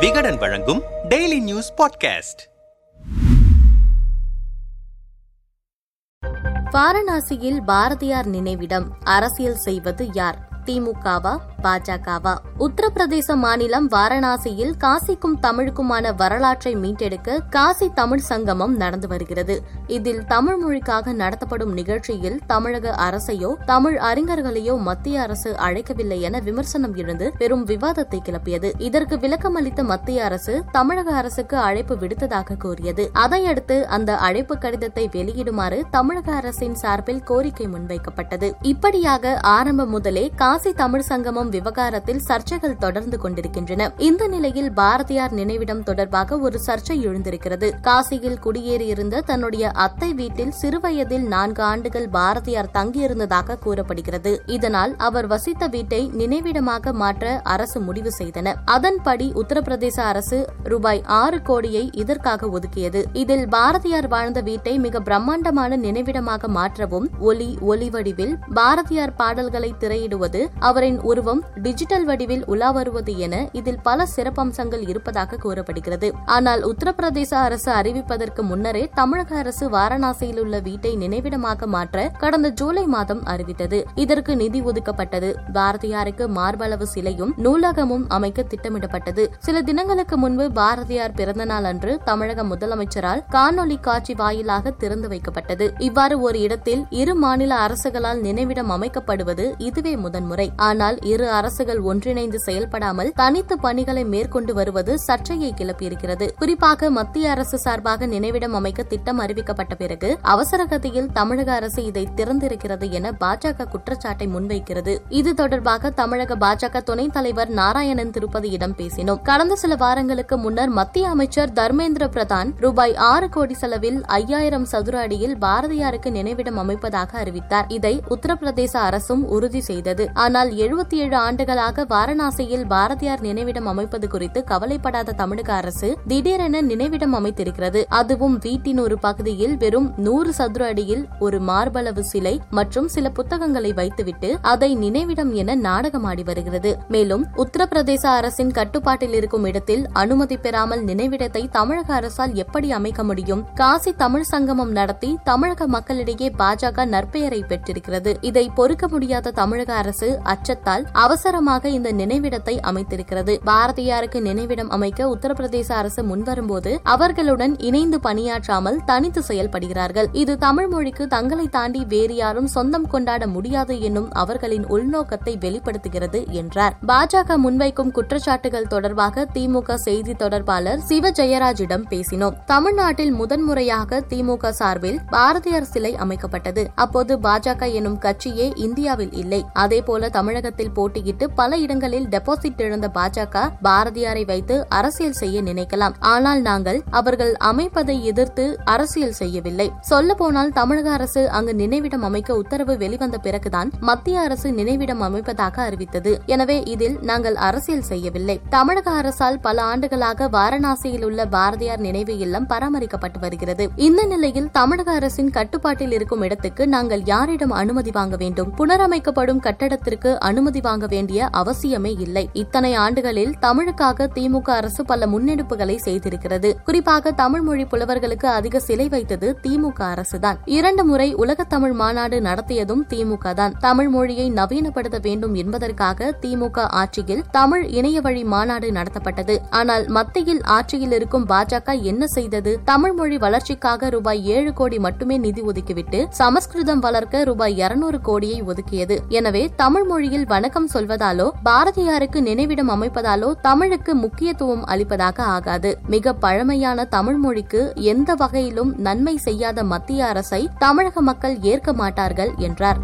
விகடன் வழங்கும் daily news podcast வாரணாசியில் பாரதியார் நினைவிடம் அரசியல் செய்வது யார்? திமுகவா பாஜகவா? உத்தரப்பிரதேச மாநிலம் வாரணாசியில் காசிக்கும் தமிழுக்குமான வரலாற்றை மீட்டெடுக்க காசி தமிழ் சங்கமம் நடந்து வருகிறது. இதில் தமிழ் மொழிக்காக நடத்தப்படும் நிகழ்ச்சியில் தமிழக அரசையோ தமிழ் அறிஞர்களையோ மத்திய அரசு அழைக்கவில்லை என விமர்சனம் எழுந்து பெரும் விவாதத்தை கிளப்பியது. இதற்கு விளக்கம் அளித்த மத்திய அரசு தமிழக அரசுக்கு அழைப்பு விடுத்ததாக கூறியது. அதையடுத்து அந்த அழைப்பு கடிதத்தை வெளியிடுமாறு தமிழக அரசின் சார்பில் கோரிக்கை முன்வைக்கப்பட்டது. இப்படியாக ஆரம்பம் முதலே காசி காசி தமிழ் சங்கமம் விவகாரத்தில் சர்ச்சைகள் தொடர்ந்து கொண்டிருக்கின்றன. இந்த நிலையில் பாரதியார் நினைவிடம் தொடர்பாக ஒரு சர்ச்சை எழுந்திருக்கிறது. காசியில் குடியேறியிருந்த தன்னுடைய அத்தை வீட்டில் சிறுவயதில் நான்கு ஆண்டுகள் பாரதியார் தங்கியிருந்ததாக கூறப்படுகிறது. இதனால் அவர் வசித்த வீட்டை நினைவிடமாக மாற்ற அரசு முடிவு செய்தன. அதன்படி உத்தரப்பிரதேச அரசு ரூபாய் ஆறு கோடியை இதற்காக ஒதுக்கியது. இதில் பாரதியார் வாழ்ந்த வீட்டை மிக பிரம்மாண்டமான நினைவிடமாக மாற்றவும் ஒலி ஒலி வடிவில் பாரதியார் பாடல்களை திரையிடுவது அவரின் உருவம் டிஜிட்டல் வடிவில் உலா வருவது என இதில் பல சிறப்பம்சங்கள் இருப்பதாக கூறப்படுகிறது. ஆனால் உத்தரப்பிரதேச அரசு அறிவிப்பதற்கு முன்னரே தமிழக அரசு வாரணாசியில் உள்ள வீட்டை நினைவிடமாக மாற்ற கடந்த ஜூலை மாதம் அறிவித்தது. இதற்கு நிதி ஒதுக்கப்பட்டது. பாரதியாருக்கு மார்பளவு சிலையும் நூலகமும் அமைக்க திட்டமிடப்பட்டது. சில தினங்களுக்கு முன்பு பாரதியார் பிறந்தநாள் அன்று தமிழக முதலமைச்சரால் காணொலி காட்சி வாயிலாக திறந்து வைக்கப்பட்டது. இவ்வாறு ஒரு இடத்தில் இரு மாநில அரசுகளால் நினைவிடம் அமைக்கப்படுவது இதுவே முதன்முறை. ஆனால் இரு அரசுகள் ஒன்றிணைந்து செயல்படாமல் தனித்து பணிகளை மேற்கொண்டு வருவது சர்ச்சையை கிளப்பியிருக்கிறது. குறிப்பாக மத்திய அரசு சார்பாக நினைவிடம் அமைக்க திட்டம் அறிவிக்கப்பட்ட பிறகு அவசர கதியில் தமிழக அரசு இதை திறந்திருக்கிறது என பாஜக குற்றச்சாட்டை முன்வைக்கிறது. இது தொடர்பாக தமிழக பாஜக துணைத் தலைவர் நாராயணன் திருப்பதியிடம் பேசினோம். கடந்த சில வாரங்களுக்கு முன்னர் மத்திய அமைச்சர் தர்மேந்திர பிரதான் ரூபாய் ஆறு கோடி செலவில் ஐயாயிரம் சதுர அடியில் பாரதியாருக்கு நினைவிடம் அமைப்பதாக அறிவித்தார். இதை உத்தரப்பிரதேச அரசும் உறுதி செய்தது. ஆனால் எழுபத்தி ஏழு ஆண்டுகளாக வாரணாசியில் பாரதியார் நினைவிடம் அமைப்பது குறித்து கவலைப்படாத தமிழக அரசு திடீரென நினைவிடம் அமைத்திருக்கிறது. அதுவும் வீட்டின் ஒரு பகுதியில் வெறும் நூறு சதுர அடியில் ஒரு மார்பளவு சிலை மற்றும் சில புத்தகங்களை வைத்துவிட்டு அதை நினைவிடம் என நாடகமாடி வருகிறது. மேலும் உத்தரப்பிரதேச அரசின் கட்டுப்பாட்டில் இருக்கும் இடத்தில் அனுமதி பெறாமல் நினைவிடத்தை தமிழக அரசால் எப்படி அமைக்க முடியும்? காசி தமிழ் சங்கமம் நடத்தி தமிழக மக்களிடையே பாஜக நற்பெயரை பெற்றிருக்கிறது. இதை பொறுக்க முடியாத தமிழக அரசு அச்சத்தால் அவசரமாக இந்த நினைவிடத்தை அமைத்திருக்கிறது. பாரதியாருக்கு நினைவிடம் அமைக்க உத்தரப்பிரதேச அரசு முன்வரும்போது அவர்களுடன் இணைந்து பணியாற்றாமல் தனித்து செயல்படுகிறார்கள். இது தமிழ் மொழிக்கு தங்களை தாண்டி வேறு யாரும் சொந்தம் கொண்டாட முடியாது என்னும் அவர்களின் உள்நோக்கத்தை வெளிப்படுத்துகிறது என்றார். பாஜக முன்வைக்கும் குற்றச்சாட்டுகள் தொடர்பாக திமுக செய்தி தொடர்பாளர் சிவ ஜெயராஜிடம் பேசினோம். தமிழ்நாட்டில் முதன்முறையாக திமுக சார்பில் பாரதியார் சிலை அமைக்கப்பட்டது. அப்போது பாஜக எனும் கட்சியே இந்தியாவில் இல்லை. அதேபோல தமிழகத்தில் போட்டியிட்டு பல இடங்களில் டெபாசிட் இழந்த பாஜக பாரதியாரை வைத்து அரசியல் செய்ய நினைக்கலாம். ஆனால் நாங்கள் அவர்கள் அமைப்பதை எதிர்த்து அரசியல் செய்யவில்லை. சொல்ல போனால் தமிழக அரசு அங்கு நினைவிடம் அமைக்க உத்தரவு வெளிவந்த பிறகுதான் மத்திய அரசு நினைவிடம் அமைப்பதாக அறிவித்தது. எனவே இதில் நாங்கள் அரசியல் செய்யவில்லை. தமிழக அரசால் பல ஆண்டுகளாக வாரணாசியில் உள்ள பாரதியார் நினைவு இல்லம் பராமரிக்கப்பட்டு வருகிறது. இந்த நிலையில் தமிழக அரசின் கட்டுப்பாட்டில் இருக்கும் இடத்துக்கு நாங்கள் யாரிடம் அனுமதி வாங்க வேண்டும்? புனரமைக்கப்படும் கட்டடத்திற்கு அனுமதி வாங்க வேண்டிய அவசியமே இல்லை. இத்தனை ஆண்டுகளில் தமிழுக்காக திமுக அரசு பல முன்னெடுப்புகளை செய்திருக்கிறது. குறிப்பாக தமிழ் மொழி புலவர்களுக்கு அதிக சிலை வைத்தது திமுக அரசுதான். இரண்டு முறை உலக தமிழ் மாநாடு நடத்தியதும் திமுக தான். தமிழ் மொழியை நவீனப்படுத்த வேண்டும் என்பதற்காக திமுக ஆட்சியில் தமிழ் இணைய வழி மாநாடு நடத்தப்பட்டது. ஆனால் மத்தியில் ஆட்சியில் இருக்கும் பாஜக என்ன செய்தது? தமிழ் மொழி வளர்ச்சிக்காக ரூபாய் ஏழு கோடி மட்டுமே நிதி ஒதுக்கிவிட்டு சமஸ்கிருதம் வளர்க்க ரூபாய் இருநூறு கோடியை ஒதுக்கியது. எனவே தமிழ் மொழியில் வணக்கம் சொல்வதாலோ பாரதியாருக்கு நினைவிடம் அமைப்பதாலோ தமிழுக்கு முக்கியத்துவம் அளிப்பதாக ஆகாது. மிக பழமையான தமிழ் மொழிக்கு எந்த வகையிலும் நன்மை செய்யாத மத்திய அரசை தமிழக மக்கள் ஏற்க மாட்டார்கள் என்றார்.